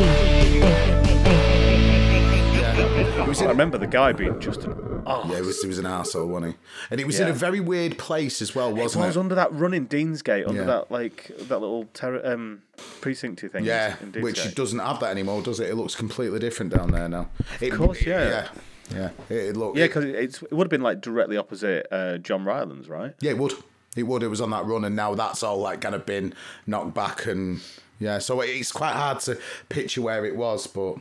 It was I remember the guy being just an oh, yeah, he was, it was an arsehole, wasn't he? And it was in Yeah. a very weird place as well, wasn't it? was it? under that run in Deansgate, under Yeah. that like that little ter- um, precincty thing. Yeah, in Deansgate. which doesn't have that anymore, does it? It looks completely different down there now. It, Of course, yeah. yeah, yeah. It, it looked, yeah, because it's it would have been like directly opposite uh, John Rylands, right? Yeah, it would. It would. It was on that run, and now that's all like kind of been knocked back, and yeah. So it's quite hard to picture where it was, but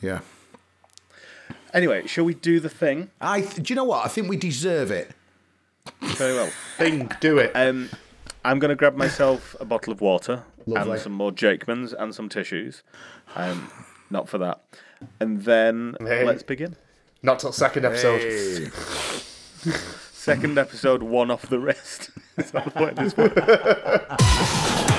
yeah. Anyway, shall we do the thing? I. Th- do you know what? I think we deserve it. Very well. Thing, do it. Um, I'm going to grab myself a bottle of water Lovely. and some more Jakemans and some tissues. Um, not for that. And then Hey. let's begin. Not till second episode. Hey. Second episode, one off the rest. Is that the way this works?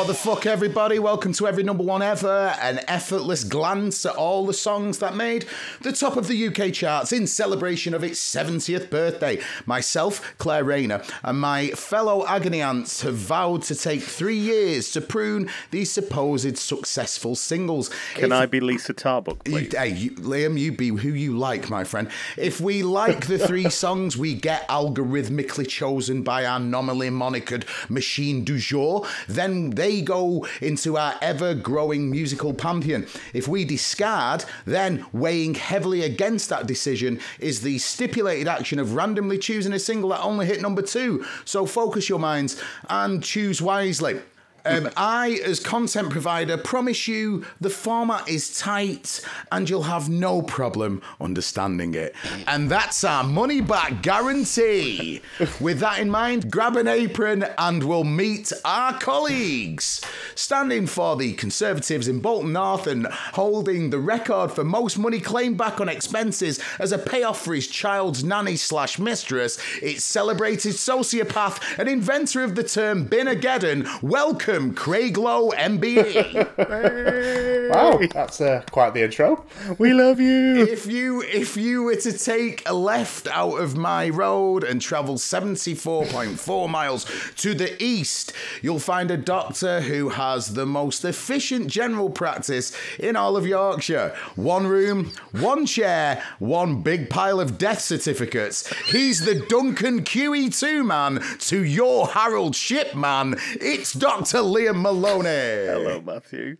What the fuck, everybody? Welcome to every number one ever, an effortless glance at all the songs that made the top of the UK charts in celebration of its 70th birthday. Myself, Claire Rayner, and my fellow agony ants have vowed to take three years to prune these supposed successful singles. Can If- I be Liza Tarbuck, you, please? hey, you, Liam, you be who you like, my friend. If we like the three songs we get algorithmically chosen by our nominally monikered machine du jour, then they go into our ever growing musical pantheon. If we discard, then weighing heavily against that decision is the stipulated action of randomly choosing a single that only hit number two. So focus your minds and choose wisely. Um, I, as content provider, promise you the format is tight and you'll have no problem understanding it. And that's our money back guarantee. With that in mind, grab an apron and we'll meet our colleagues. Standing for the Conservatives in Bolton North and holding the record for most money claimed back on expenses as a payoff for his child's nanny slash mistress, it's celebrated sociopath and inventor of the term Binageddon. Welcome, Craig Lowe, MBE. Wow, that's uh, quite the intro. We love you. if you if you were to take a left out of my road and travel 74.4 miles to the east, you'll find a doctor who has the most efficient general practice in all of Yorkshire. One room, one chair, one big pile of death certificates. He's the Duncan QE2 man to your Harold Shipman. It's Dr. Liam Maloney. Hello, Matthew.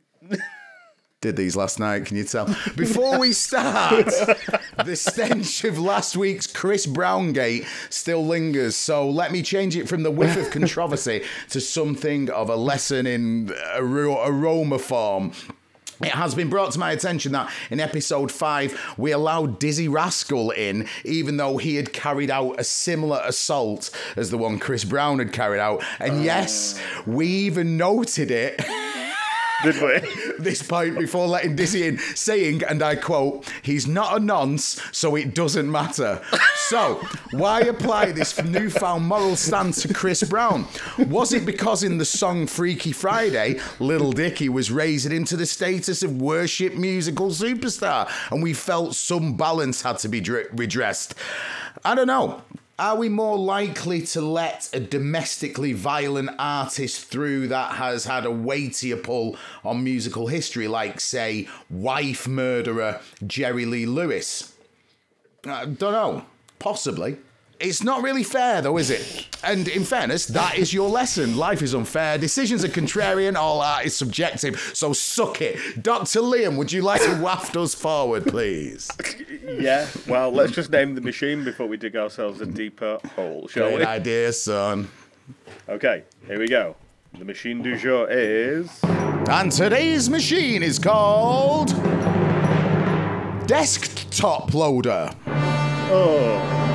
Did these last night, can you tell? Before we start, the stench of last week's Chris Brown gate still lingers, so let me change it from the whiff of controversy to something of a lesson in aroma form. It has been brought to my attention that in episode 5 we allowed Dizzee Rascal in, even though he had carried out a similar assault as the one Chris Brown had carried out. And yes, we even noted it. Did we? this point before letting Dizzee in, saying, and I quote, he's not a nonce, so it doesn't matter. So, why apply this newfound moral stance to Chris Brown? Was it because in the song Freaky Friday, Lil Dicky was raising him to the status of worship musical superstar, and we felt some balance had to be dr- redressed? I don't know. Are we more likely to let a domestically violent artist through that has had a weightier pull on musical history, like, say, wife murderer Jerry Lee Lewis? I don't know. Possibly. It's not really fair, though, is it? And in fairness, that is your lesson. Life is unfair. Decisions are contrarian. All art is subjective. So suck it. Dr. Liam, would you like to waft us forward, please? Yeah. Well, let's just name the machine before we dig ourselves a deeper hole, shall Great we? idea, son. Okay, here we go. The machine du jour is. And today's machine is called Desktop Loader. Oh.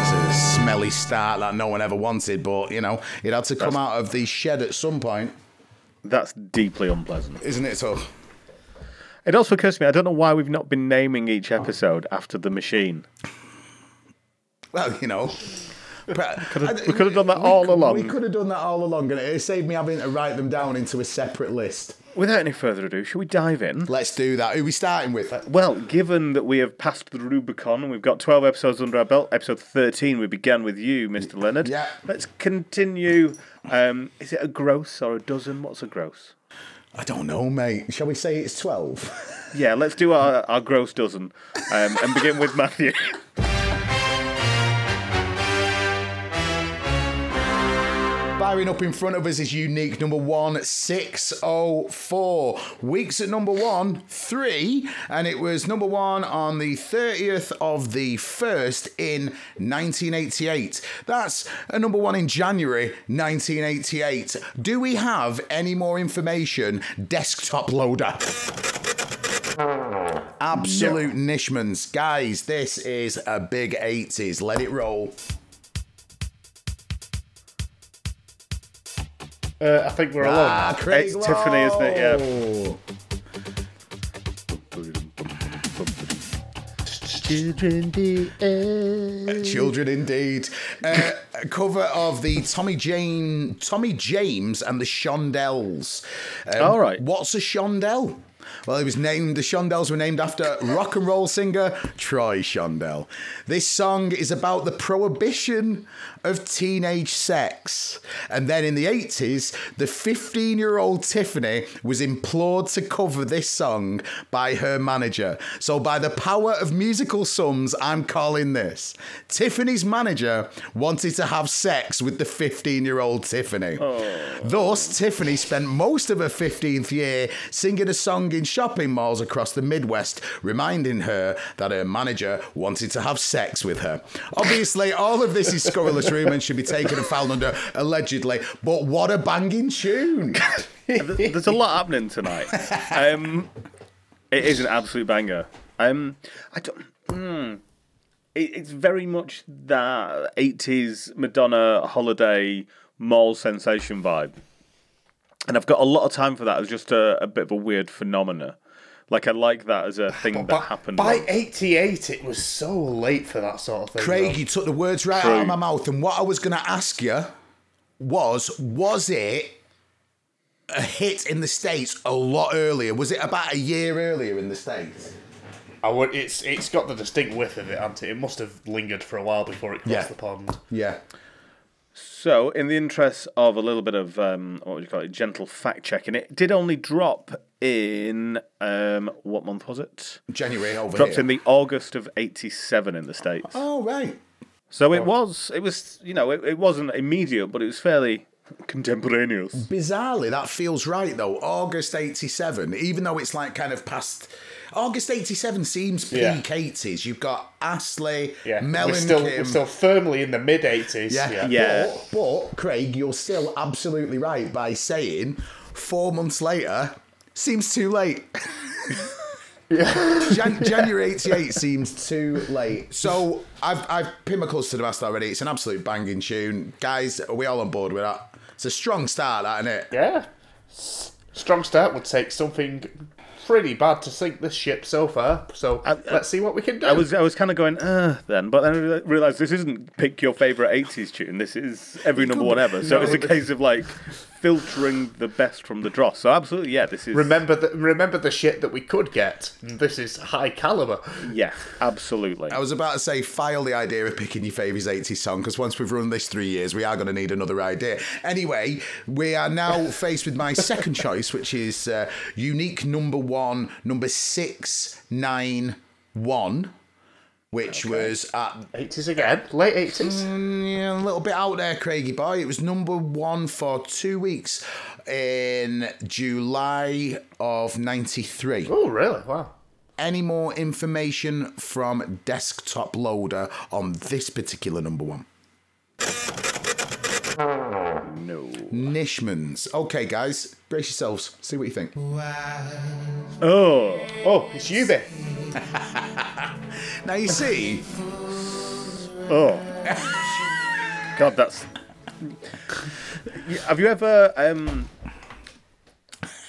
It's a smelly start that no one ever wanted, but you know, it had to come out of the shed at some point, That's deeply unpleasant. isn't it? So, It also occurs to me, I don't know why we've not been naming each episode after the machine. well, you know, But- we could have done that all We along. We could have done that all along, and it saved me having to write them down into a separate list. Without any further ado, shall we dive in? Let's do that. Who are we starting with? Well, given that we have passed the Rubicon and we've got 12 episodes under our belt, episode 13, we began with you, Mr. Leonard. Yeah. Let's continue. Um, is it a gross or a dozen? What's a gross? I don't know, mate. Shall we say it's 12? Yeah, let's do our, our gross dozen um, and begin with Matthew. Firing up in front of us is unique number one, 604. Weeks at number one, three, and it was number one on the 30th of the 1st in 1988. That's a number one in January 1988. Do we have any more information? Desktop loader. Absolute Nishmans. Guys, this is a big 80s. Let it roll. Uh, I think we're alone. Ah, Craig It's Tiffany, isn't it? Yeah. Lowe. Children indeed. Uh, a cover of the Tommy Jane, Tommy James and the Shondells. Um, All right. What's a Shondell? Well, it was named. The Shondells were named after rock and roll singer Troy Shondell. This song is about the prohibition of teenage sex. And then in the 80s, the 15 year old Tiffany was implored to cover this song by her manager. So, by the power of musical sums, I'm calling this. Tiffany's manager wanted to have sex with the 15 year old Tiffany. Oh. Thus, Tiffany spent most of her 15th year singing a song in shopping malls across the Midwest, reminding her that her manager wanted to have sex with her. Obviously, all of this is scurrilous rumour and should be taken and filed under allegedly, but what a banging tune! There's a lot happening tonight. Um, it is an absolute banger. Um, I don't. Hmm. It, it's very much that 80s Madonna holiday mall sensation vibe. And I've got a lot of time for that as just a, a bit of a weird phenomena. Like, I like that as a thing that By, happened. by 88, it was so late for that sort of thing. Craig, though. you took the words right True. out of my mouth, and what I was going to ask you was was it a hit in the States a lot earlier? Was it about a year earlier in the States? I would, it's it's got the distinct whiff of it, hasn't it? It must have lingered for a while before it crossed Yeah. the pond. Yeah. So, in the interest of a little bit of um, what would you call it, gentle fact checking, it did only drop in um, what month was it? January over Dropped here. in the August of '87 in the states. oh, right. So it was, it was, you know, it, it wasn't immediate, but it was fairly contemporaneous. Bizarrely, that feels right though. August 87, even though it's like kind of past. August 87 seems peak Yeah. 80s. You've got Astley, Yeah, Mel we're and still Kim. we're still firmly in the mid 80s. Yeah. Yeah. Yeah. But, but, Craig, you're still absolutely right by saying four months later seems too late. Jan- January 88 seems too late. So I've, I've pinned my close to the mast already. It's an absolute banging tune. Guys, are we all on board with that? It's a strong start, isn't it? Yeah. Strong start would take something pretty bad to sink this ship so far. So I- let's see what we can do. I was, I was kind of going, uh, then, but then I realised this isn't pick your favourite '80s tune. This is every number one ever. So it's a case of like filtering the best from the dross. So absolutely, yeah, this is remember the remember the shit that we could get. This is high caliber. yeah, absolutely. I was about to say, file the idea of picking your favourite 80s song because once we've run this three years, we are going to need another idea. Anyway, we are now faced with my second choice, which is uh, unique number one, number 691, which was at 80s again, late 80s. Mm, yeah, a little bit out there, Craigie boy. It was number one for two weeks in July of 93. Oh, really? Wow. Any more information from Desktop Loader on this particular number one? no. Nishmans. Okay, guys, brace yourselves. See what you think. Oh, Oh, it's you, babe. Now, you see, oh. God, that's. Have you ever um?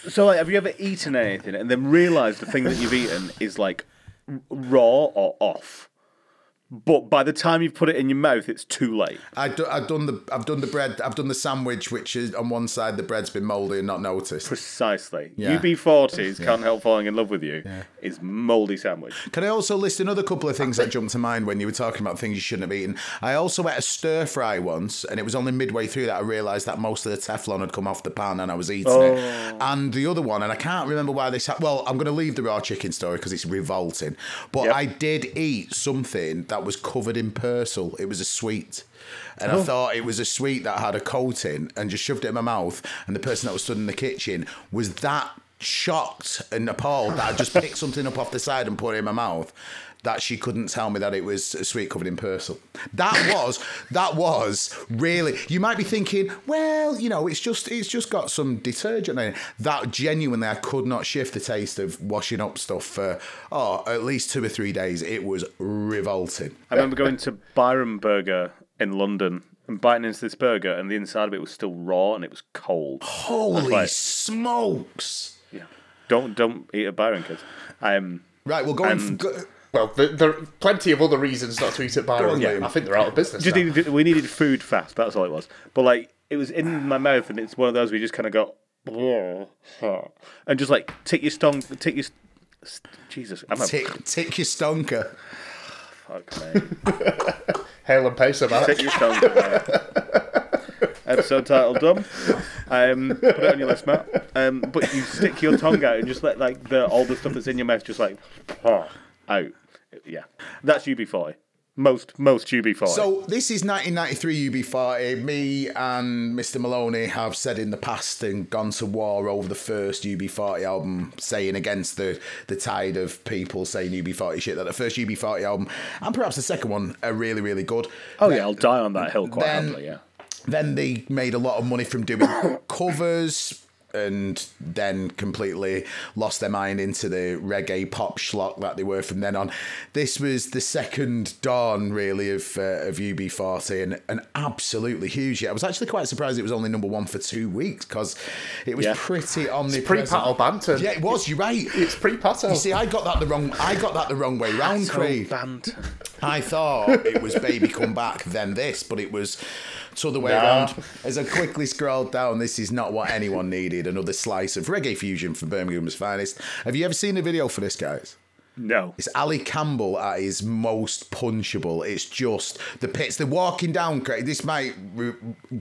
So, like, have you ever eaten anything and then realised the thing that you've eaten is like raw or off? But by the time you've put it in your mouth, it's too late. I do, I've done the I've done the bread I've done the sandwich which is on one side the bread's been mouldy and not noticed. Precisely. Yeah. UB40s can't help falling in love with you. yeah. Is mouldy sandwich. Can I also list another couple of things that jumped to mind when you were talking about things you shouldn't have eaten? I also ate a stir fry once, and it was only midway through that I realised that most of the Teflon had come off the pan and I was eating Oh. it. And the other one, and I can't remember why this happened. Well, I'm going to leave the raw chicken story because it's revolting. But Yep. I did eat something that was covered in persil. It was a sweet. And I oh. thought it was a sweet that had a coating and just shoved it in my mouth. And the person that was stood in the kitchen was that shocked and appalled that I just picked something up off the side and put it in my mouth that she couldn't tell me that it was a sweet covered in persil. That was that was really you might be thinking, well, you know, it's just it's just got some detergent in it. That genuinely I could not shift the taste of washing up stuff for oh at least two or three days. It was revolting. I remember going to Byron Burger in London and biting into this burger, and the inside of it was still raw and it was cold. Holy Right. smokes. Yeah. Don't don't eat at Byron, kids. Um, Right, well going And- go, Well, there, there are plenty of other reasons not to eat at Byron. on, Yeah, I think they're out of business. just needed, we needed food fast. That's all it was. But like, it was in my mouth, and it's one of those where you just kind of go, and just like take your stonk, take your. st- Jesus, I'm a tick your stonker. fuck me. Hale and Pace about Take your stonk. mate. Episode title done. Um, put it on your list, Matt. Um, but you stick your tongue out and just let like the all the stuff that's in your mouth just like out. Yeah, that's UB40. Most most UB40. So this is 1993 UB40. Me and Mr. Maloney have said in the past and gone to war over the first UB40 album, saying against the the tide of people saying UB40 shit that the first UB40 album and perhaps the second one are really really good. oh yeah, I'll die on that hill quite then- happily. Yeah. Then they made a lot of money from doing covers and then completely lost their mind into the reggae pop schlock that they were from then on. This was the second dawn, really, of uh, of UB40 and, and absolutely huge. Yeah, I was actually quite surprised it was only number one for two weeks because it was Yeah. pretty omnipresent. Pre-Pato Banton. Yeah, it was. You're right. It's pre-Pato. You see, I got that the wrong. I got that the wrong way round, Craig. Band. I thought it was Baby Come Back, then this, but it was to the way Nah. around. As I quickly scrolled down, this is not what anyone needed. Another slice of reggae fusion from Birmingham's finest. Have you ever seen a video for this, guys? No. It's Ali Campbell at his most punchable. It's just the pits. They're walking down, Craig. This might re-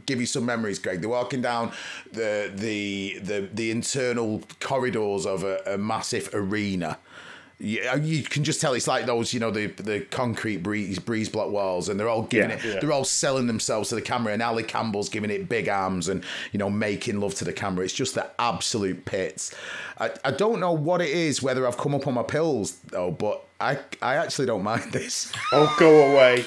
give you some memories, Craig. They're walking down the the the, the internal corridors of a, a massive arena. You, you can just tell it's like those, you know, the the concrete breeze breeze block walls, and they're all giving Yeah. it. Yeah. They're all selling themselves to the camera, and Ali Campbell's giving it big arms and you know making love to the camera. It's just the absolute pits. I, I don't know what it is, whether I've come up on my pills though, but I I actually don't mind this. Oh, go away.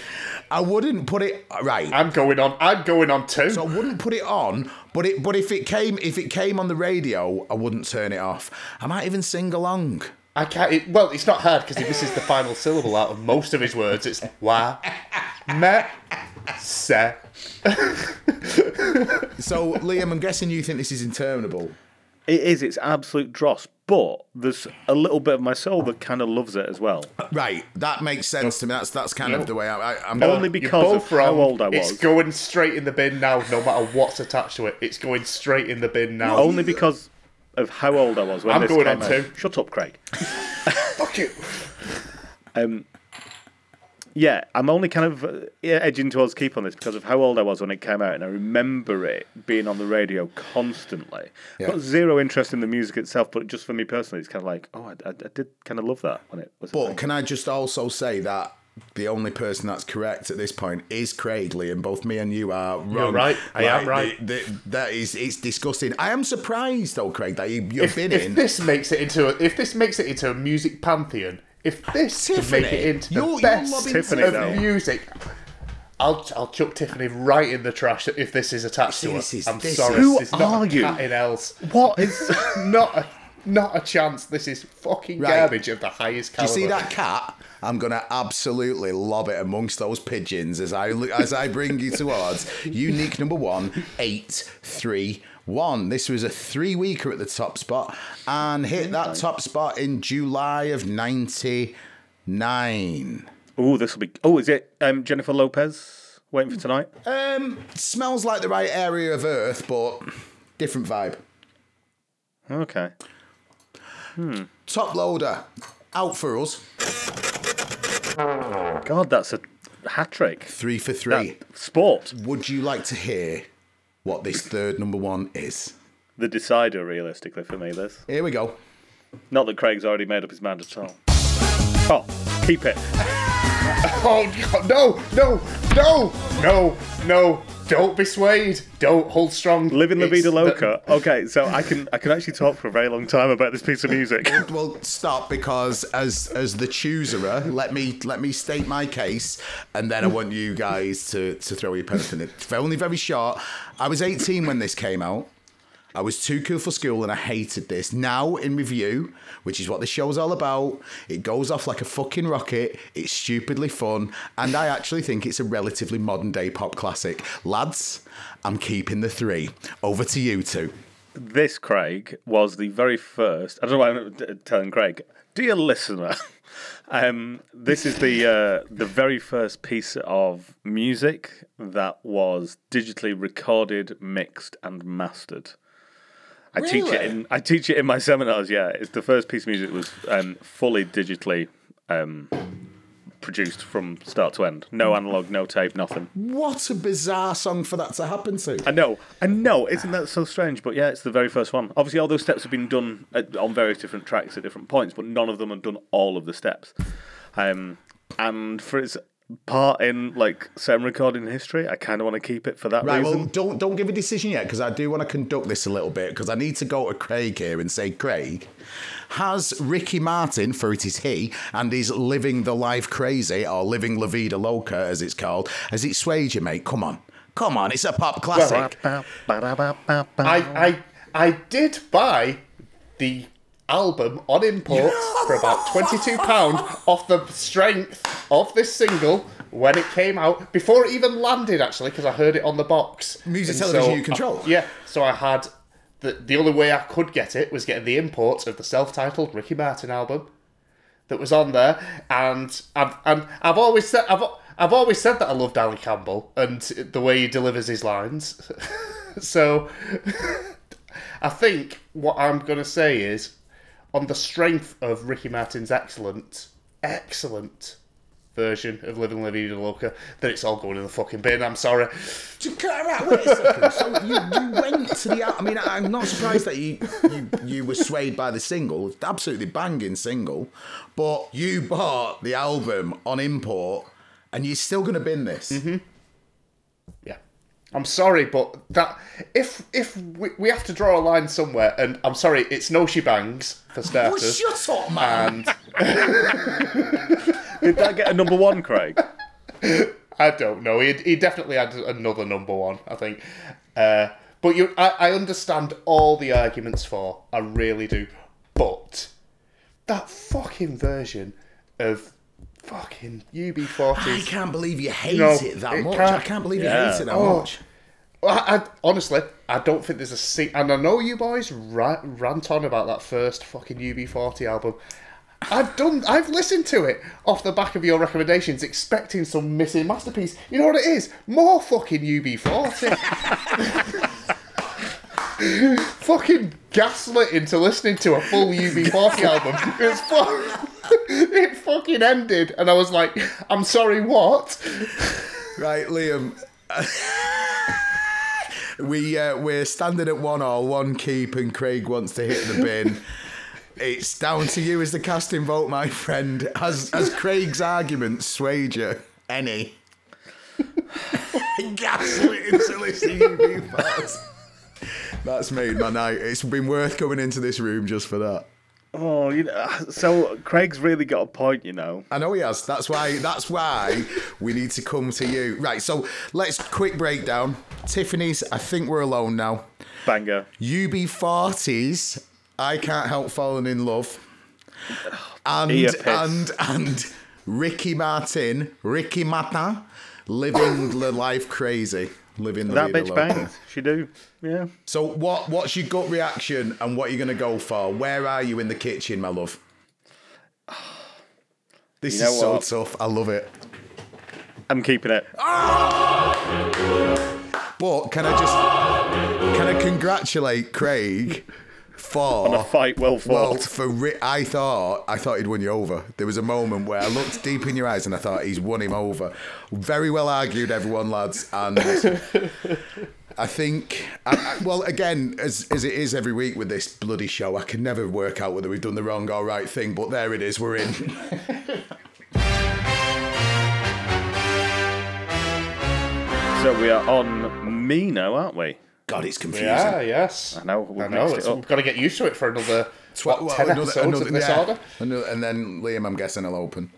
I wouldn't put it right. I'm going on. I'm going on too. So I wouldn't put it on, but it but if it came if it came on the radio, I wouldn't turn it off. I might even sing along. I can't. It, well, it's not hard because he misses the final syllable out of most of his words. It's wa, me, se. So Liam, I'm guessing you think this is interminable. It is. It's absolute dross. But there's a little bit of my soul that kind of loves it as well. Right, that makes sense to me. That's that's kind of the way I, I, I'm. Only You're because both of how old I was. It's going straight in the bin now, no matter what's attached to it. It's going straight in the bin now. Only because of how old I was when I'm this going came on out. two. Shut up, Craig. Fuck you. Um, yeah, I'm only kind of uh, yeah, edging towards keep on this because of how old I was when it came out, and I remember it being on the radio constantly. Yeah. Got zero interest in the music itself, but just for me personally, it's kind of like, oh, I, I, I did kind of love that when it was. a But thing. can I just also say that the only person that's correct at this point is Craig Liam. Both me and you are wrong. You're right. I am right. the- the- that is it's disgusting. I am surprised though, Craig, that you, you've If, been if in. this makes it into a, if this makes it into a music pantheon, if this can Tiffany, make it into you're- the you're best lobbing Tiffany of now. music, I'll I'll chuck Tiffany right in the trash if this is attached See, to this it. is- I'm this sorry, is- Who this not are you? cat in L's. what is? not a not a chance. This is fucking Right. garbage of the highest Do you see that cat? I'm gonna absolutely lob it amongst those pigeons as I as I bring you towards unique number one, eight three one. This was a three weeker at the top spot and hit that top spot in July of ninety nine. Oh, this will be. Oh, is it um, Jennifer Lopez waiting for tonight? Um, smells like the right area of Earth, but different vibe. Okay. Top loader, out for us. God, that's a hat trick. Three for three. Sport. Would you like to hear what this third number one is? The decider, realistically, for me, this. Here we go. Not that Craig's already made up his mind at all. Oh, keep it. Oh no, no, no, no, no! Don't be swayed. Don't hold strong. Living La It's Vida the- Loca. Okay, so I can I can actually talk for a very long time about this piece of music. Well, stop because as as the chooserer, let me let me state my case, and then I want you guys to to throw your pennant in it. It's only very short. I was 18 when this came out. I was too cool for school and I hated this. Now, in review, which is what the show's all about, it goes off like a fucking rocket. It's stupidly fun, and I actually think it's a relatively modern day pop classic. Lads, I'm keeping the three. Over to you two. This, Craig, was the very first. I don't know why I'm telling Craig. Dear listener, um, this is the uh, the very first piece of music that was digitally recorded, mixed, and mastered. I teach it in I teach it in my seminars. Yeah, it's the first piece of music that was um, fully digitally um, produced from start to end. No analog, no tape, nothing. What a bizarre song for that to happen to. I know, I know. Isn't that so strange? But yeah, it's the very first one. Obviously, all those steps have been done at, on various different tracks at different points, but none of them have done all of the steps. Um, and for its part in like certain recording history, I kind of want to keep it for that Right, reason. well, don't don't give a decision yet because I do want to conduct this a little bit because I need to go to Craig here and say, Craig, has Ricky Martin, for it is he, and his living the life crazy or living la vida loca as it's called, has it swayed you, mate? Come on, come on, it's a pop classic. I, I, I did buy the album on import for about twenty-two pound off the strength of this single when it came out before it even landed. Actually, because I heard it on the box. Music And television so you control. I- yeah, so I had the the only way I could get it was getting the import of the self-titled Ricky Martin album that was on there, and I've and I've always said I've I've always said that I loved Ali Campbell and the way he delivers his lines. so I think what I'm gonna say is, on the strength of Ricky Martin's excellent, excellent version of Living La Vida Loca, that it's all going in the fucking bin. I'm sorry. To cut out, wait a second. So you, you went to the. I mean, I'm not surprised that you, you you were swayed by the single. Absolutely banging single, but you bought the album on import, and you're still going to bin this. Yeah. I'm sorry, but that if if we, we have to draw a line somewhere, and I'm sorry, it's no she bangs for starters. Well, starters. shut up, man. and Did that get a number one, Craig? I don't know. He, he definitely had another number one, I think. Uh, but you, I, I understand all the arguments for. I really do. But that fucking version of fucking UB40. I can't believe you hate No, it that it much. can't- I can't believe you Yeah. hate it that Oh. much. I, I, honestly, I don't think there's a sing. And I know you boys ra- rant on about that first fucking UB40 album. I've done. I've listened to it off the back of your recommendations, expecting some missing masterpiece. You know what it is? More fucking UB40. fucking gaslit into listening to a full UB40 album. It's fu- it fucking ended, and I was like, "I'm sorry, what?" Right, Liam. we uh, we're standing at one all, one keep, and Craig wants to hit the bin. it's down to you as the casting vote, my friend. Has has Craig's argument swayed you any? Gaslit into listening to you. That's made my night. It's been worth coming into this room just for that. Oh, you know, so Craig's really got a point, you know. I know he has. That's why. That's why we need to come to you. Right. So let's quick breakdown. Tiffany's. I think we're alone now. Banger. UB40s. I can't help falling in love. And and and Ricky Martin. Ricky Martin. Living the life crazy. Living the That bitch bangs. She do. Yeah. So what? What's your gut reaction and what are you're gonna go for? Where are you in the kitchen, my love? This You is so what? tough. I love it. I'm keeping it. But can I just can I congratulate Craig for A fight well well for ri- I thought I thought he'd won you over. There was a moment where I looked deep in your eyes and I thought he's won him over. Very well argued, everyone, lads, and. I think, I, I, well, again, as as it is every week with this bloody show, I can never work out whether we've done the wrong or right thing. But there it is, we're in. So we are on me now, aren't we? God, it's confusing. Yeah, yes. I know, we've I know. it we've got to get used to it for another Tw- what, well, ten another- episodes another- in this yeah. order. Another- and then Liam, I'm guessing, will open.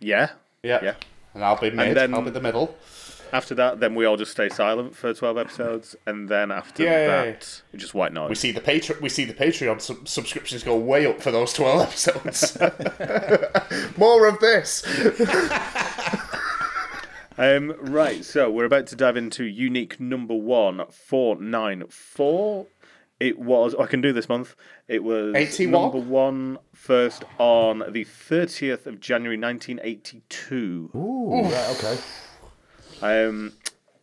Yeah. Yeah. Yeah. And I'll be mid. then- I'll be the middle. After that, then we all just stay silent for 12 episodes. And then after Yay. that, we just white noise. We see the Patreon. We see the Patreon sub- subscriptions go way up for those twelve episodes. More of this. Um, right, so we're about to dive into unique number one four nine four. It was. Oh, I can do this month. It was 81? number one first on the thirtieth of January, nineteen eighty two. Ooh, right, okay. Um,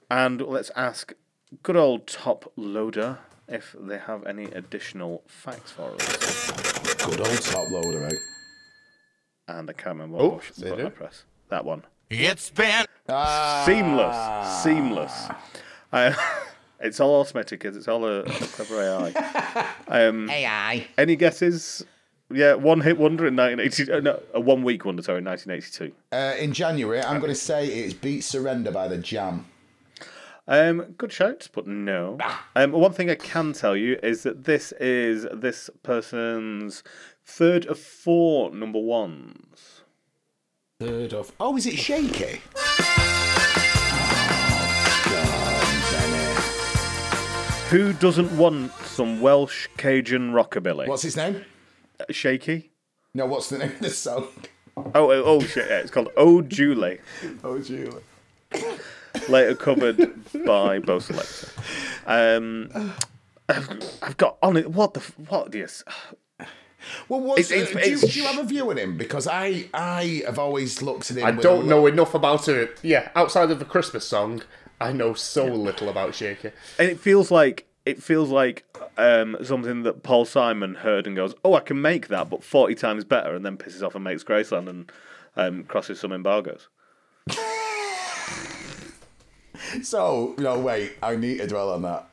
and let's ask good old top loader if they have any additional facts for us. Good old top loader, right? And I can't remember what Oh, bush they button I do. press. That one. It's been Seamless. Seamless. Uh, it's all automatic because it's all a, a clever AI. Um, AI. Any guesses? Yeah, one hit wonder in 1982. uh, No, a one week wonder, sorry, in 1982. Uh, in January, I'm going to say it's Beat Surrender by the Jam. Um, good shout, but no. Um, one thing I can tell you is that this is this person's third of four number ones. Third of. Oh, is it Shaky? Who doesn't want some Welsh Cajun rockabilly? What's his name? Shaky? No, what's the name of the song? Oh, oh, oh shit! Yeah, it's called "Oh Julie." Oh, Julie. later covered by Bo Selector. Um, I've, I've got on it. What the? What? Yes. Well, what's, It's- it's- uh, do, you, it's- do you have a view on him? Because I, I have always looked at him. I don't a- know enough about it. Yeah, outside of the Christmas song, I know so little about Shaker. And it feels like it feels like um, something that Paul Simon heard and goes, "Oh, I can make that, but forty times better," and then pisses off and makes Graceland and um, crosses some embargoes. So, no, wait. I need to dwell on that.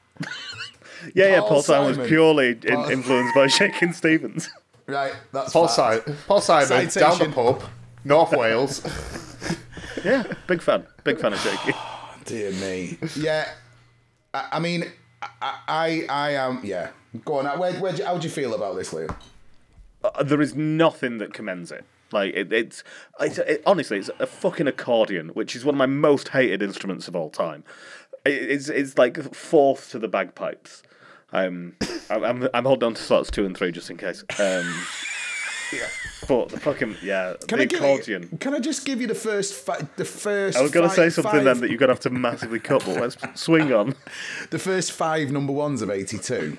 Yeah, yeah. Paul Paul Simon, Simon. was purely in, influenced by Shakin' Stevens. Right, that's Paul, fact. Simon, Paul Simon, down the Citation. pub, North Wales. yeah, big fan, big fan of Shaky. Dear me. Yeah. I, I mean, I, I, I am. Yeah. Go on. Where, where, how do you feel about this, Liam? Uh, there is nothing that commends it. Like it, it's, it's it, honestly, it's a fucking accordion, which is one of my most hated instruments of all time. It, it's it's like fourth to the bagpipes. Um, I'm, I'm I'm holding on to slots two and three just in case. Um, yeah, but the fucking yeah, Can the I accordion. You, can I just give you the first? Fi- the first. I was going to say something five- then that you're going to have to massively cut, but let's swing on. the first five number ones of '82.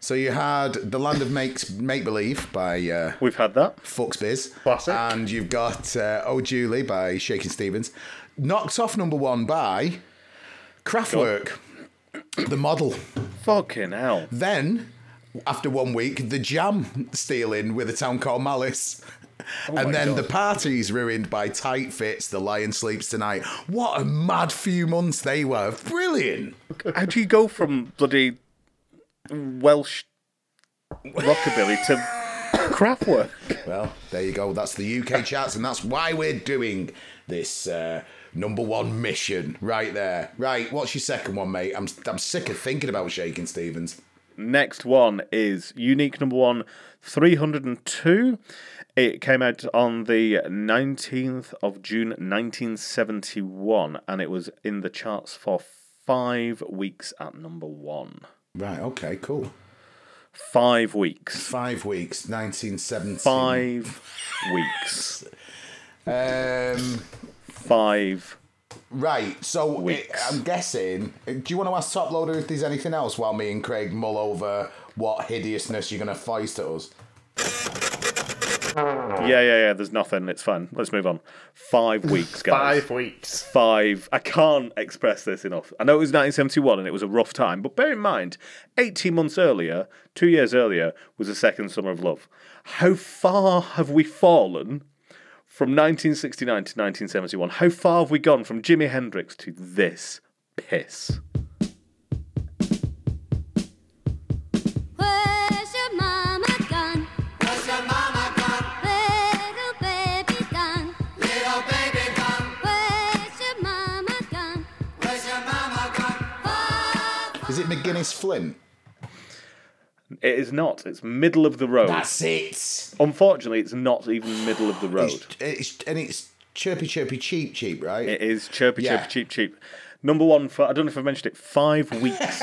So you had "The Land of Makes Make Believe" by uh, We've had that. Bucks Fizz, Classic. and you've got uh, "Oh Julie" by Shakin' Stevens. Knocked off number one by Kraftwerk, the model. Fucking hell. Then, after one week, the Jam stealing with a town called Malice. my and then God. the party's ruined by Tight Fit's, The Lion Sleeps Tonight. What a mad few months they were. Brilliant. How do you go from bloody Welsh rockabilly to Kraftwerk? Well, there you go. That's the UK charts, and that's why we're doing this uh, number one mission right there. Right, what's your second one, mate? I'm, I'm sick of thinking about Shakin' Stevens. Next one is unique number one, 302. It came out on the 19th of June 1971 and it was in the charts for five weeks at number one. Right, okay, cool. Five weeks. Five weeks, 1970. Five weeks. Um, Five. right, so Weeks. it, I'm guessing. Do you want to ask Top Loader if there's anything else while me and Craig mull over what hideousness you're going to foist at us? Yeah, yeah, yeah. There's nothing. It's fine. Let's move on. Five weeks, guys. Five weeks. Five. I can't express this enough. I know it was 1971 and it was a rough time, but bear in mind, 18 months earlier, two years earlier, was the second Summer of Love. How far have we fallen from 1969 to 1971? How far have we gone from Jimi Hendrix to this piss? Where's your mama gone? Where's your mama gone? Little baby gone. Little baby gone. Where's your mama gone? Where's your mama gone? Is it McGuinness Flint? It is not. It's middle of the road. That's it. Unfortunately, it's not even middle of the road. It's, it's, and it's chirpy, chirpy, cheap, cheap, right? It is chirpy, Yeah. chirpy, cheap, cheap. Number one for I don't know if I mentioned it. Five weeks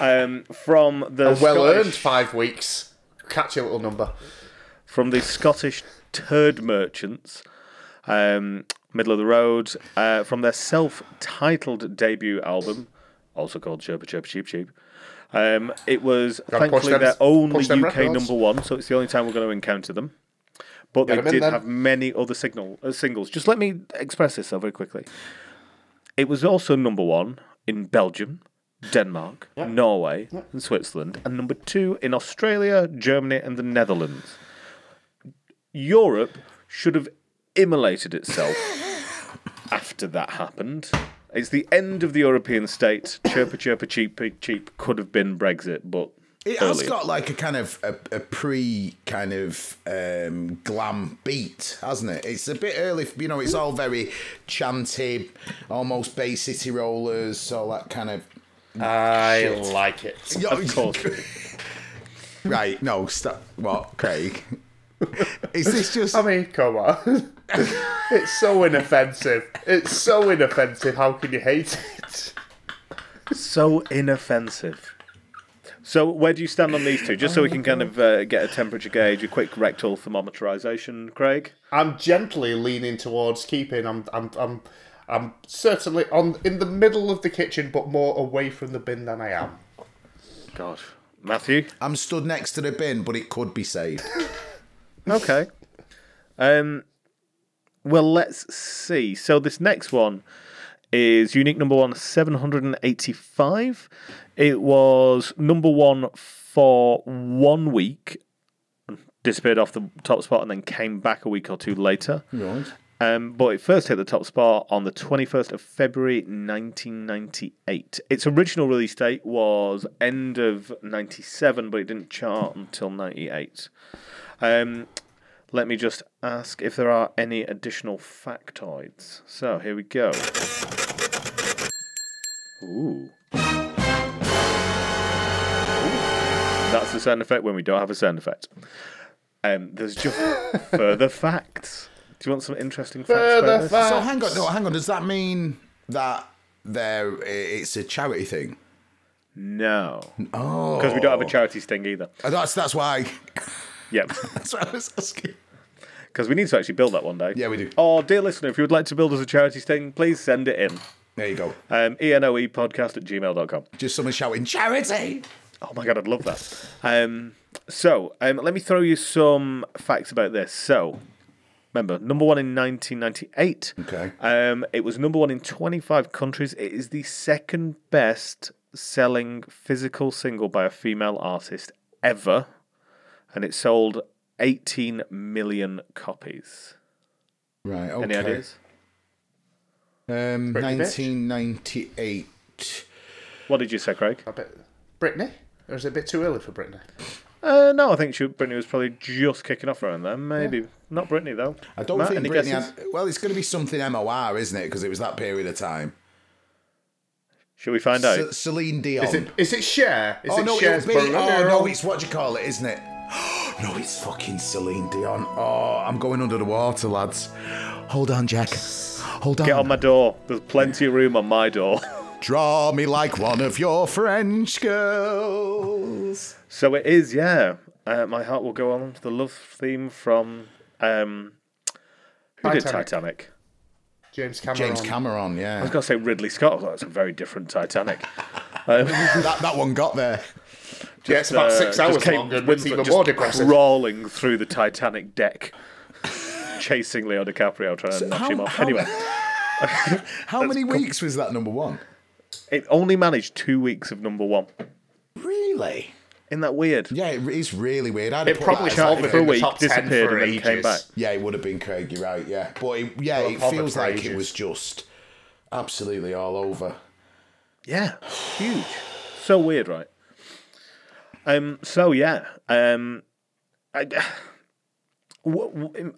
um, from the Well Scottish- earned five weeks. Catchy little number. from the Scottish Turd Merchants, um, middle of the road, uh, from their self-titled debut album, also called Chirpy Chirpy Cheap Cheap. Um, it was Gotta push thankfully them- their only push them UK records. number one, so it's the only time we're going to encounter them. But Get they 'em in did then. have many other signal uh, singles. Just let me express this though very quickly. It was also number one in Belgium, Denmark, Norway, and Switzerland, and number two in Australia, Germany, and the Netherlands. Europe should have immolated itself after that happened. It's the end of the European state. Chirpa chirpa cheap cheap could have been Brexit, but It has earlier. got like a kind of a, a pre kind of um, glam beat, hasn't it? It's a bit early, you know. It's all very chanty, almost Bay City Rollers, all that kind of. I like it. of course. Right? No, stop. What, Craig? Is this just? I mean, come on. It's so inoffensive. It's so inoffensive. How can you hate it? so inoffensive. So where do you stand on these two? Just so we can kind of uh, get a temperature gauge, a quick rectal thermometerization, Craig. I'm gently leaning towards keeping. I'm, I'm, I'm, I'm certainly on in the middle of the kitchen, but more away from the bin than I am. God, Matthew. I'm stood next to the bin, but it could be saved. Okay. Um. Well, let's see. So this next one is unique number one, seven hundred and eighty-five. It was number one for one week, disappeared off the top spot, and then came back a week or two later. Right. Um, but it first hit the top spot on the 21st of February 1998. Its original release date was end of 97, but it didn't chart until 98. Um, let me just ask if there are any additional factoids. So here we go. Ooh. That's the sound effect when we don't have a sound effect. Um, there's just further facts. Do you want some interesting facts Further about this? facts. So hang on, no, hang on. Does that mean that there it's a charity thing? No, Oh, because we don't have a charity sting either. Uh, That's that's why. Yep, That's what I was asking. because we need to actually build that one day. Yeah, we do. Oh, dear listener, if you would like to build us a charity sting, please send it in. There you go. Um, enoe podcast at gmail.com. Just someone shouting charity. Oh my god, I'd love that. Um, so, um, let me throw you some facts about this. So, remember, number one in 1998. Okay. Um, it was number one in 25 countries. It is the second best selling physical single by a female artist ever. And it sold 18 million copies. Right. Okay. Any ideas? Um, Britney bitch? 1998. What did you say, Craig? A bit. Britney? Or is it a bit too early for Britney? Uh, no, I think she, Britney was probably just kicking off around then. Maybe. Not Britney, though. I don't Matt, think Britney had. Well, it's going to be something MOR, isn't it? Because it was that period of time. Should we find out? C- Celine Dion. Is it? Is it Cher? Is oh it no, Cher's it'll be. Oh no, it's what do you call it, isn't it? No, it's fucking Celine Dion. Oh, I'm going under the water, lads. Hold on, Jack. Hold on. Get on my door. There's plenty of room on my door. Draw me like one of your French girls. So it is, yeah. Uh, my heart will go on. The love theme from um, who did Titanic. Titanic? James Cameron. James Cameron, yeah. I was going to say Ridley Scott. I that's a very different Titanic. Um, that, that one got there. Yeah, it's about uh, six just hours Kate long and it's Winslet even just more depressing. crawling through the Titanic deck. chasing Leo DiCaprio trying to knock how- him off. how- Anyway, How many weeks was that number one? it only managed two weeks of number one. Really? Isn't that weird? Yeah, it is really weird. I'd It probably that as can't like be a- for a week, disappeared, for and then came back. Yeah, it would have been Craig. You're right. Yeah, but it, yeah, it Well, feels for like it was just absolutely all over. Yeah, huge. So weird, right? Um. So yeah. Um. I, w- w-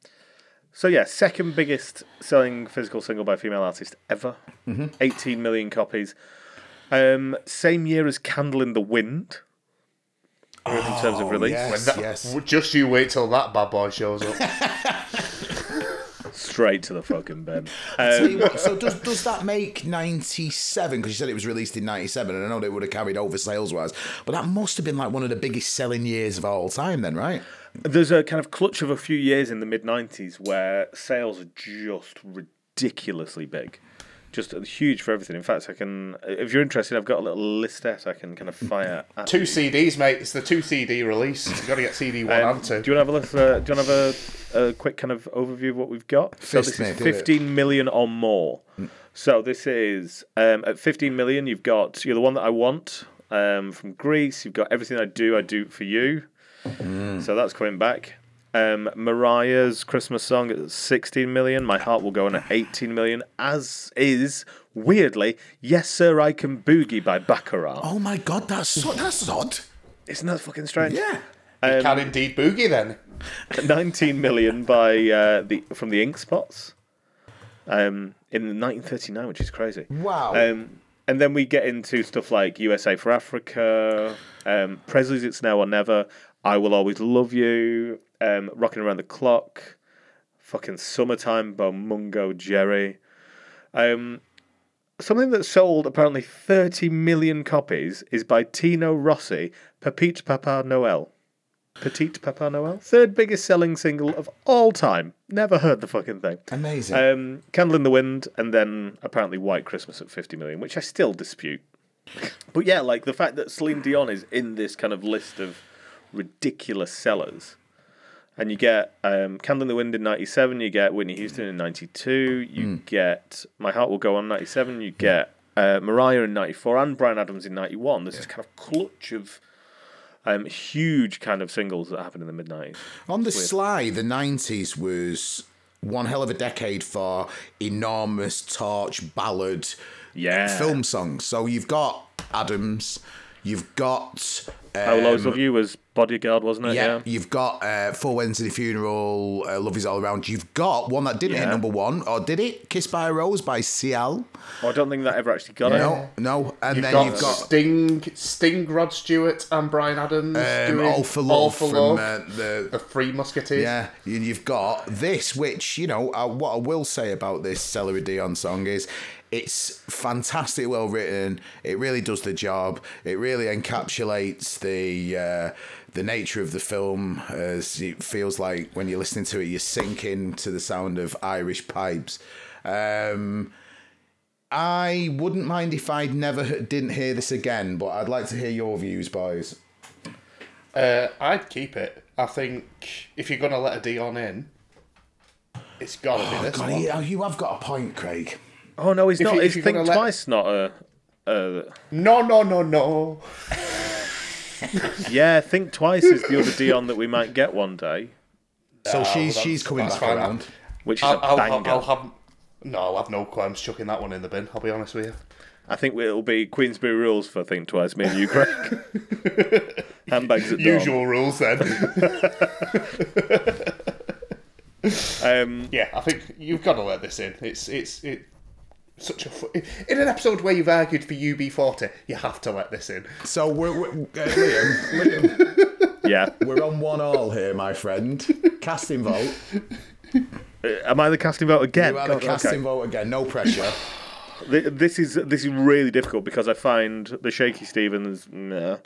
so yeah, second biggest selling physical single by a female artist ever. Mm-hmm. 18 million copies. Um. Same year as "Candle in the Wind." in terms of release, yes. That- yes. Just you wait till that bad boy shows up. straight to the fucking bin. Um, what, so does does that make ninety seven? Because you said it was released in ninety seven, and I know they would have carried over sales wise, but that must have been like one of the biggest selling years of all time, then, right? There's a kind of clutch of a few years in the mid 90s where sales are just ridiculously big. Just huge for everything. In fact, I can, if you're interested, I've got a little listette I can kind of fire at two. CDs, mate. It's the two CD release. You've got to get CD one Um, and two. do you want to have a listen, uh, do you want to have a, a quick kind of overview of what we've got? So this is me, do it. 15 million or more. So this is um, at 15 million. You've got you're the one that I want um, from Grease. You've got everything I do. I do for you. So that's coming back. Um, Mariah's Christmas song at 16 million. My heart will go on at 18 million. As is weirdly, yes sir, I can boogie by Baccara. Oh my god, that's so, that's odd. Isn't that fucking strange? Yeah. You can indeed boogie then. 19 million by uh, the from the Ink Spots um, in 1939, which is crazy. Wow. Um, and then we get into stuff like USA for Africa, um, Presley's It's Now or Never, I Will Always Love You, um, Rocking Around the Clock, fucking Summertime, by Mungo Jerry. Um, something that sold apparently 30 million copies is by Tino Rossi, Petite Papa Noel. Petite Papa Noel? Third biggest selling single of all time. Never heard the fucking thing. Amazing. Um, Candle in the Wind, and then apparently White Christmas at 50 million, which I still dispute. But yeah, like the fact that Celine Dion is in this kind of list of ridiculous sellers. And you get um, Candle in the Wind in 97, you get Whitney Houston in 92, you get My Heart Will Go On in 97, you get uh, Mariah in 94, and Bryan Adams in 91. There's this kind of clutch of um, huge kind of singles that happened in the mid 90s. On the sly, the 90s was one hell of a decade for enormous torch ballad Yeah. film songs. So you've got Adams, you've got. I Will Always um, Love You was Bodyguard, wasn't it? Yeah, you've got uh, Four Wednesday Funeral, uh, Love Is All Around. You've got one that didn't hit number one, or did it? Kiss by a Rose by Seal. Oh, I don't think that ever actually got it. No, no. And You've then got, you've got Sting, Sting, Rod Stewart, and Bryan Adams um, doing All for Love All for from Love, uh, the the Three Musketeers. Yeah, you- you've got this, which you know. Uh, what I will say about this Celery Dion song is, it's fantastic, well written. It really does the job. It really encapsulates the uh, the nature of the film, as it feels like when you're listening to it, you're sinking to the sound of Irish pipes. Um, I wouldn't mind if I never didn't hear this again, but I'd like to hear your views, boys. Uh, I'd keep it. I think if you're gonna let a Dion in, it's gotta be this God, one. you, you have got a point, Craig. Oh no, he's If not. you- if Think gonna let- Twice, not a. Uh, No, no, no, no. yeah, Think Twice is the other Dion that we might get one day, So she's she's coming that's back fine. around. which is I'll, a I'll, banger. I'll, I'll have. No, I'll have no qualms chucking that one in the bin. I'll be honest with you. I think it'll be Queensberry rules for Think Twice. Me and you, Craig. Handbags at dawn. Usual rules then. Um, yeah, I think you've got to let this in. It's it's it. Such a fu- in an episode where you've argued for UB40, you have to let this in. So we're, we're uh, Liam, Liam, yeah. we're on one all here, my friend. Casting vote. Uh, Am I the casting vote again? You are the God, casting okay. vote again. No pressure. This is this is really difficult because I find the Shaky Stevens. Nah.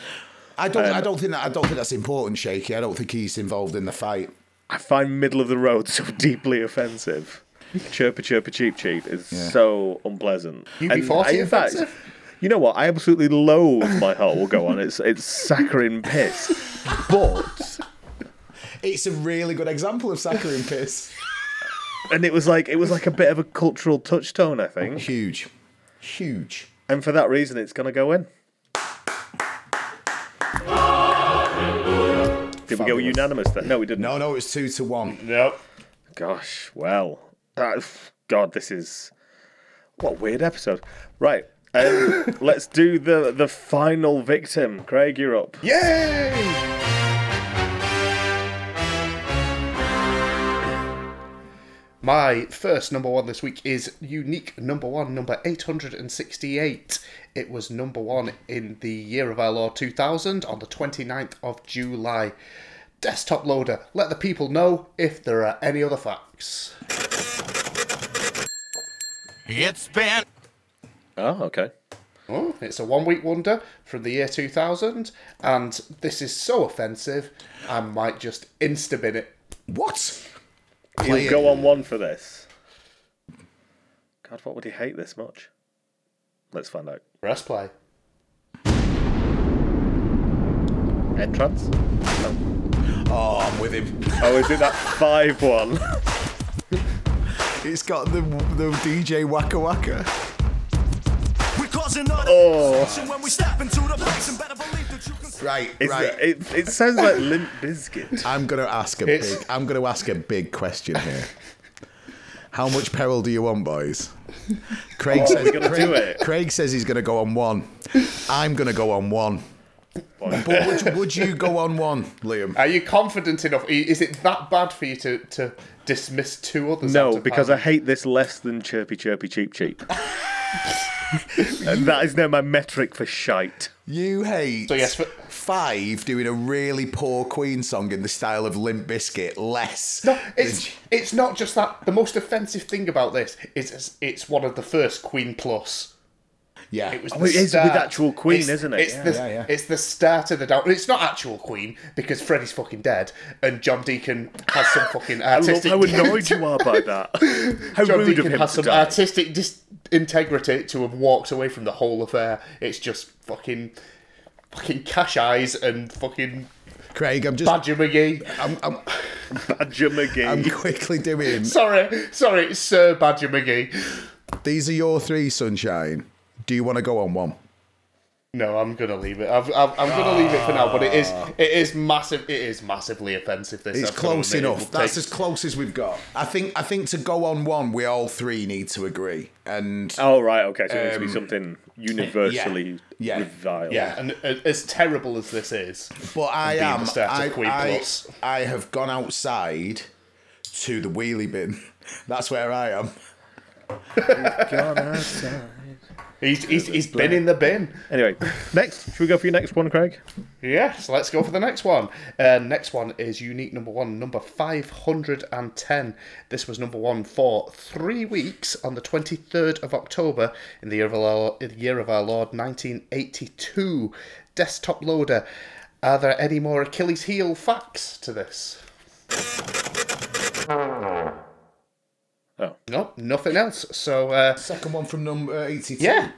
I don't. Um, I don't think that. I don't think that's important, Shaky. I don't think he's involved in the fight. I find middle of the road so deeply offensive. Chirpa chirpa cheep cheep is so unpleasant. UB40 And I- in fact, you know what? I absolutely loathe my heart will go on. It's it's saccharine piss. But It's a really good example of saccharine piss. and it was like it was like a bit of a cultural touchstone, I think. Huge. Huge. And for that reason, it's going to go in. Did we go unanimous then? No, we didn't. No, no, it's two to one. Nope. Gosh, well, uh, God, this is what a weird episode. Right, um, let's do the the final victim. Craig, you're up. Yay! My first number one this week is unique number one, number 868. It was number one in the year of our Lord 2000 on the 29th of July. Desktop loader, let the people know if there are any other facts. It's been Oh, okay. Oh, it's a one week wonder from the year 2000, and this is so offensive, I might just insta bin it. What? He'll go on one for this. God, what would he hate this much? Let's find out. Press play. Entrance? Oh, I'm with him. Oh, is it that 5 1? It's got the the DJ Waka Waka. We're causing all the Oh. when we step into the place and better believe that you can Right, Is right. it, it, it sounds like Limp Bizkit. I'm gonna ask a It's- big. I'm gonna ask a big question here. How much peril do you want, boys? Craig oh, says. we're gonna Craig, do it. Craig says he's gonna go on one. I'm gonna go on one. But would, would you go on one, Liam? Are you confident enough? Is it that bad for you to, to dismiss two others? No, of because I hate this less than chirpy, chirpy, cheap, cheap. and that is now my metric for shite. You hate So yes, for- Five doing a really poor Queen song in the style of Limp Bizkit less. No, it's it's not just that. The most offensive thing about this is it's, it's one of the first Queen Plus. Yeah. It was Oh, the it is with actual Queen, it's- isn't it? It's Yeah. the Yeah, yeah. it's the start of the down. It's not actual Queen because Freddie's fucking dead and John Deacon has some fucking I love artistic. how annoyed you are by that. How John rude of Deacon him has to some die. artistic dis- integrity to have walked away from the whole affair. It's just fucking, fucking cash eyes and fucking Craig, I'm just. Badger McGee. I'm, I'm, Badger McGee. I'm quickly doing. Sorry, sorry, Sir Badger McGee. These are your three, Sunshine. Do you want to go on one? No, I'm gonna leave it. I've, I've, I'm gonna leave it for now. But it is, it is massive. It is massively offensive. This It's close admit. It enough. That's take- as close as we've got. I think. I think to go on one, we all three need to agree. And Oh right, okay. So it needs to be something universally Um, yeah. reviled. Yeah, and a- as terrible as this is, but I am. the I, I, I have gone outside to the wheelie bin. That's where I am. He's he's, he's been in the bin. Anyway, next, should we go for your next one, Craig? Yes, let's go for the next one. Uh, next one is unique number one, number 510. This was number one for three weeks on the 23rd of October in the year of our, in the year of our Lord 1982. Desktop loader. Are there any more Achilles heel facts to this? Oh, Nope, nothing else. So, uh, Second one from number eighty-two. yeah.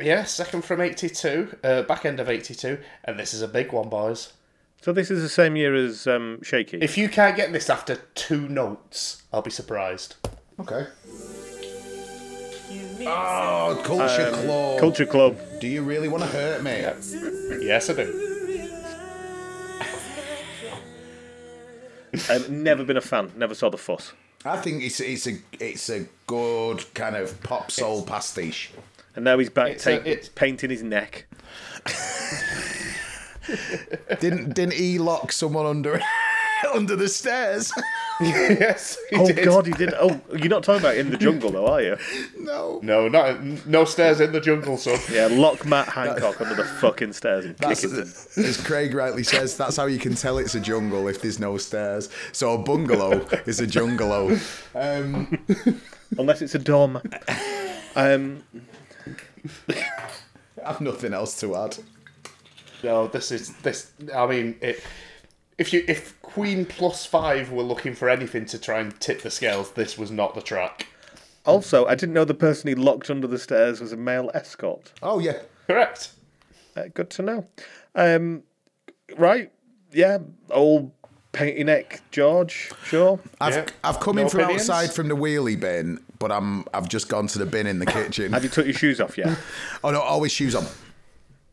Yeah, second from 82, uh, back end of 82, and this is a big one, boys. so this is the same year as um, Shaky. If you can't get this after two notes, I'll be surprised. Okay. Oh, culture club. Um, Culture Club. Do you really want to hurt me? Yes, I do. Um, never been a fan. Never saw the fuss. I think it's it's a it's a good kind of pop soul pastiche. And now he's back It's a- it's- painting his neck. Didn't didn't he lock someone under under the stairs? yes. he Oh did. God, he did. Oh, you're not talking about in the jungle, though, are you? no. No, not no stairs in the jungle, son. Yeah, lock Matt Hancock under the fucking stairs and kick him. as Craig rightly says, that's how you can tell it's a jungle if there's no stairs. So a bungalow is a jungalow. Um, Unless it's a dom. Um, I've nothing else to add. No, this is this. I mean, it, if you if Queen plus five were looking for anything to try and tip the scales, this was not the track. also, I didn't know the person he locked under the stairs was a male escort. Oh yeah. Correct. Uh, good to know. Um, right, yeah, old Painty neck, George. Sure. I've, Yeah. I've come No in from opinions? outside from the wheelie bin, but I'm I've just gone to the bin in the kitchen. Have you took your shoes off yet? oh no, always shoes on.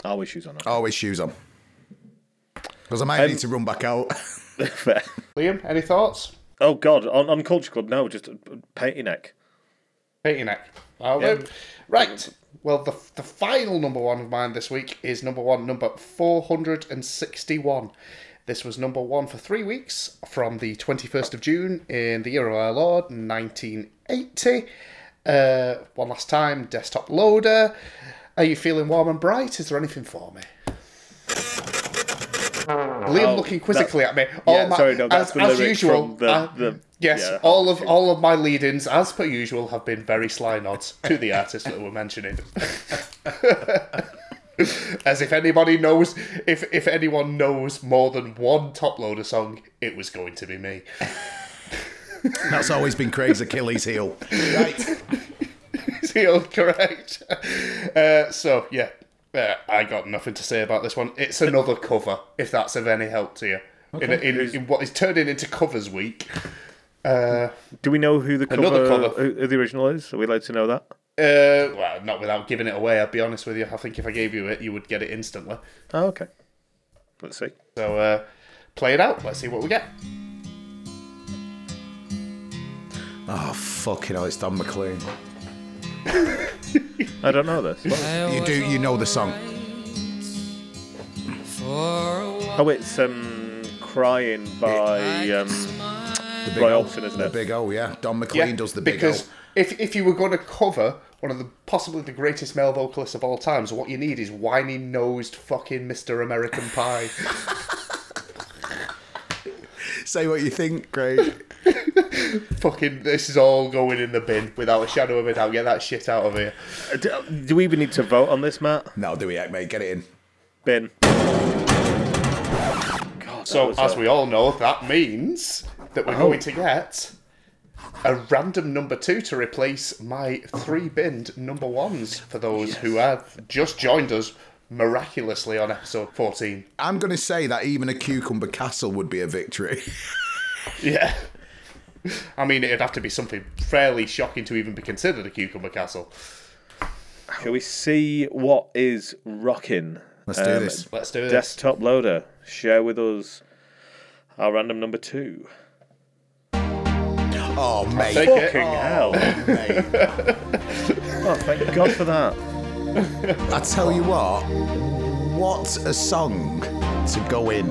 Always shoes on. Always shoes on. Because I might Um, need to run back out. Liam, any thoughts? Oh God, on, on Culture Club, no, just a painty neck. Paint your neck. Yeah. Right. Well, the, the final number one of mine this week is number one, number 461. This was number one for three weeks from the 21st of June in the year of our Lord, 1980. Uh, one last time, desktop loader. Are you feeling warm and bright? Is there anything for me? Liam looking quizzically at me. All Yeah, sorry, no, that's as, the as usual. from the- uh, the- yes, yeah. all of all of my lead-ins, as per usual, have been very sly nods to the artist that we're mentioning. As if anybody knows, if if anyone knows more than one top loader song, it was going to be me. That's always been Craig's Achilles heel. Right. Seal correct. Uh, so yeah, uh, I got nothing to say about this one. It's another cover, if that's of any help to you. In, in, in what is turning into covers week. Do we know who the cover, Another cover. Who, who the original is? Are we allowed to know that? Uh, well, not without giving it away. I'll be honest with you. I think if I gave you it, you would get it instantly. Oh, okay. Let's see. So uh, play it out. Let's see what we get. Oh fucking hell! It's Don McLean. I don't know this. You do. You know the song. Oh, it's um, "Crying" by um, The big Roy O. Orbison, isn't The it? big O. Yeah. Don McLean does the big because O. if if you were going to cover one of the possibly the greatest male vocalists of all time, so what you need is whiny nosed fucking Mr. American Pie. Say what you think, Craig. fucking, this is all going in the bin without a shadow of a doubt. Get that shit out of here. Do, do we even need to vote on this, Matt? no, do we, mate? Get it in. Bin. So, as a- we all know, that means that we're Oh. going to get a random number two to replace my three binned number ones for those who have just joined us miraculously on episode 14. I'm going to say that even a cucumber castle would be a victory. Yeah. I mean, it'd have to be something fairly shocking to even be considered a cucumber castle. Shall we see what is rocking? Let's do um, this. Let's do this. Desktop loader. Share with us our random number two. Oh, mate. Take it. Hell. Oh, mate. Oh, thank God for that. I tell you what. What a song to go in.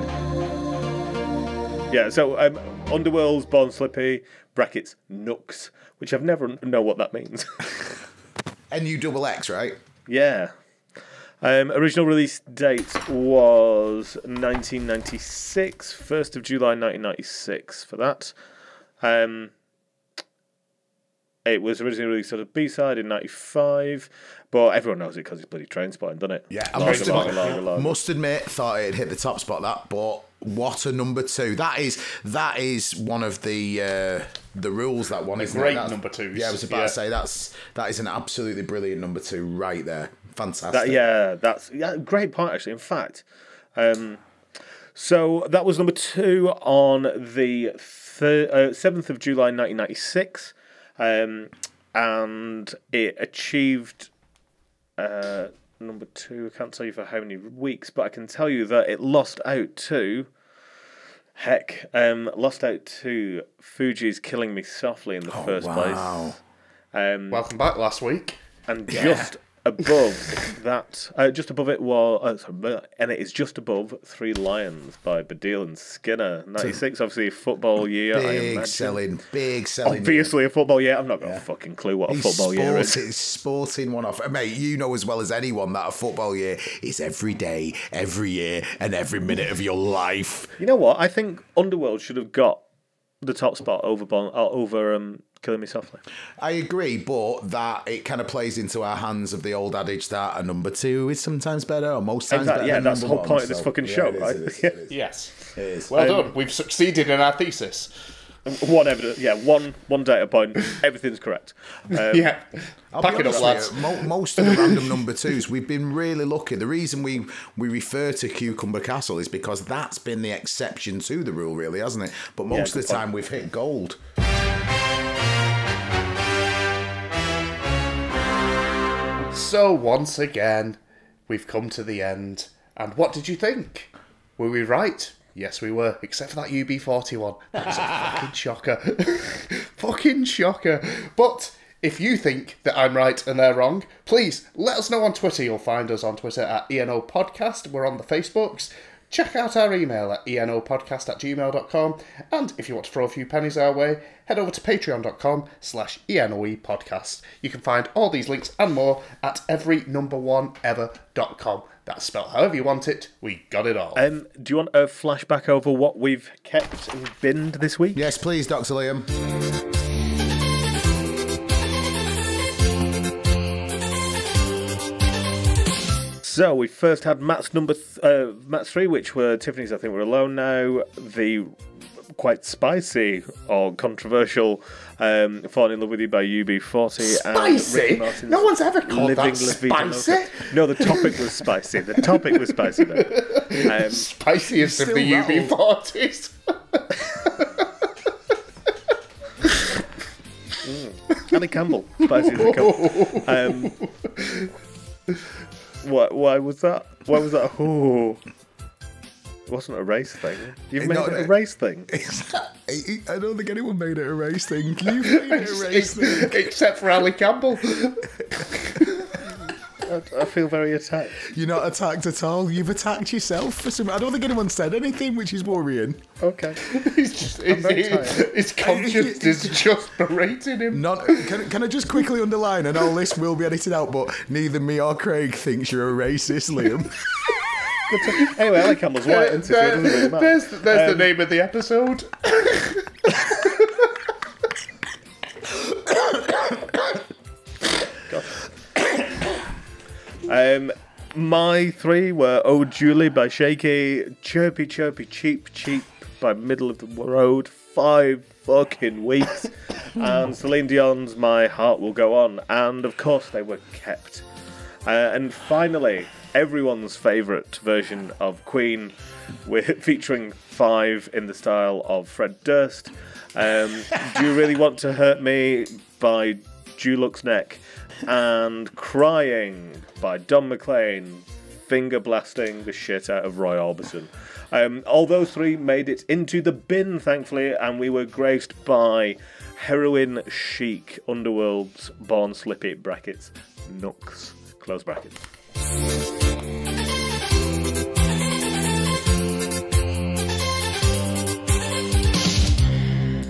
Yeah, so um, Underworld's Born Slippy, brackets, Nuxx, which I've never know what that means. N U double X, right? yeah. Um, original release date was 1996, 1st of July 1996 for that. Um, it was originally released as a B-side in 95, but everyone knows it because it's bloody Trainspotting, doesn't it? Yeah, I Lager, must lager, admit, lager, lager. must admit, thought it hit the top spot that, but what a number two! That is that is one of the uh, the rules that one is great number two. Yeah, I was about yeah. to say that's that is an absolutely brilliant number two right there. Fantastic. That, yeah, that's yeah, great point actually. In fact, um, so that was number two on the seventh of July, nineteen ninety six, um, and it achieved uh, number two. I can't tell you for how many weeks, but I can tell you that it lost out to. Heck, um, lost out to Fugees' "Killing Me Softly" in the first wow. place. Um, Welcome back last week. and just above that, uh, just above it was, uh, sorry, and it is just above Three Lions by Baddiel and Skinner. Ninety six, obviously football year. I big selling, big selling. Obviously a football year. I've not got a fucking clue what a He's football year is. sporting, sporting one off. Mate, you know as well as anyone that a football year is every day, every year, and every minute of your life. You know what? I think Underworld should have got the top spot over Bon, uh, over um, Killing Me Softly. I agree, but that it kind of plays into our hands of the old adage that a number two is sometimes better, or most times Exactly, better. yeah, than that's the whole point one. of this fucking yeah, show, it is, right? it is, Yeah. it is. Yes. It is. Well Um, done. We've succeeded in our thesis. one evidence. Yeah, one one data point. Everything's correct. Um, Yeah. I'll Pack it up, lads. you, mo- most of the random number twos, we've been really lucky. The reason we, we refer to Cucumber Castle is because that's been the exception to the rule, really, hasn't it? But most good of the point. time, we've hit gold. So once again, we've come to the end. And what did you think? Were we right? Yes, we were, except for that UB41. That was a fucking shocker. fucking shocker. But if you think that I'm right and they're wrong, please let us know on Twitter. You'll find us on Twitter at ENO Podcast. We're on the Facebooks. Check out our email at enopodcast at gmail.com. And if you want to throw a few pennies our way, head over to patreon.com slash enoe podcast. You can find all these links and more at everynumberoneever.com. That's spelled however you want it. We got it all. Um, do you want a flashback over what we've kept and binned this week? Yes, please, Dr. Liam. So we first had Matt's number, th- uh, three, which were Tiffany's. I think we're alone now. The quite spicy or controversial um, "Falling in Love with You" by UB40 and Ricky Spicy? Martin's No one's ever called Living that spicy. Loca. No, the topic was spicy. The topic was spicy. Though. Um, Spiciest of the rattled. UB40s. Annie Campbell, spicy as a Campbell. Um, why, why was that? Why was that? Oh, it wasn't a race thing. You've made it a race thing. I don't think anyone made it a race thing. You made it a race thing. Except for Ali Campbell. I, I feel very attacked. You're not attacked at all. You've attacked yourself for some. I don't think anyone said anything, which is worrying. Okay. He's just, very his, conscience is just berating him. Not, can, can I just quickly underline, and all this will be edited out, but neither me or Craig thinks you're a racist, Liam. Anyway, Annie Campbell's white, isn't she? So it doesn't really matter. there's there's Um, the name of the episode. Um, my three were Oh Julie by Shaky, Chirpy Chirpy Cheap Cheap by Middle of the Road, five fucking weeks, and Celine Dion's My Heart Will Go On, and of course they were kept. Uh, and finally, everyone's favourite version of Queen, with featuring five in the style of Fred Durst. Um, Do you really want to hurt me by Dulux Neck, and Crying by Don McLean, finger blasting the shit out of Roy Orbison. Um, all those three made it into the bin, thankfully, and we were graced by Heroin Chic, Underworld's Born Slippy, brackets, Nuxx, close brackets.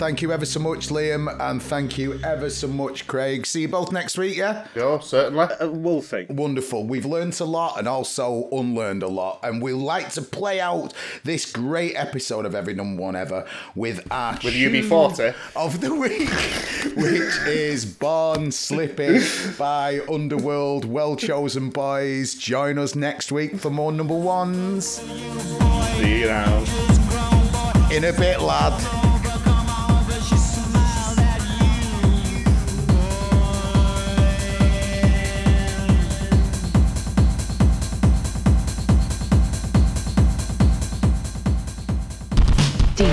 Thank you ever so much, Liam, and thank you ever so much, Craig. See you both next week, yeah? Sure, certainly. Uh, we'll see. Wonderful. We've learnt a lot and also unlearned a lot. And we like to play out this great episode of Every Number One Ever with our With tune UB40. of the week, which is Born Slippy by Underworld. Well chosen, boys. Join us next week for more number ones. See you now. In a bit, lad. D.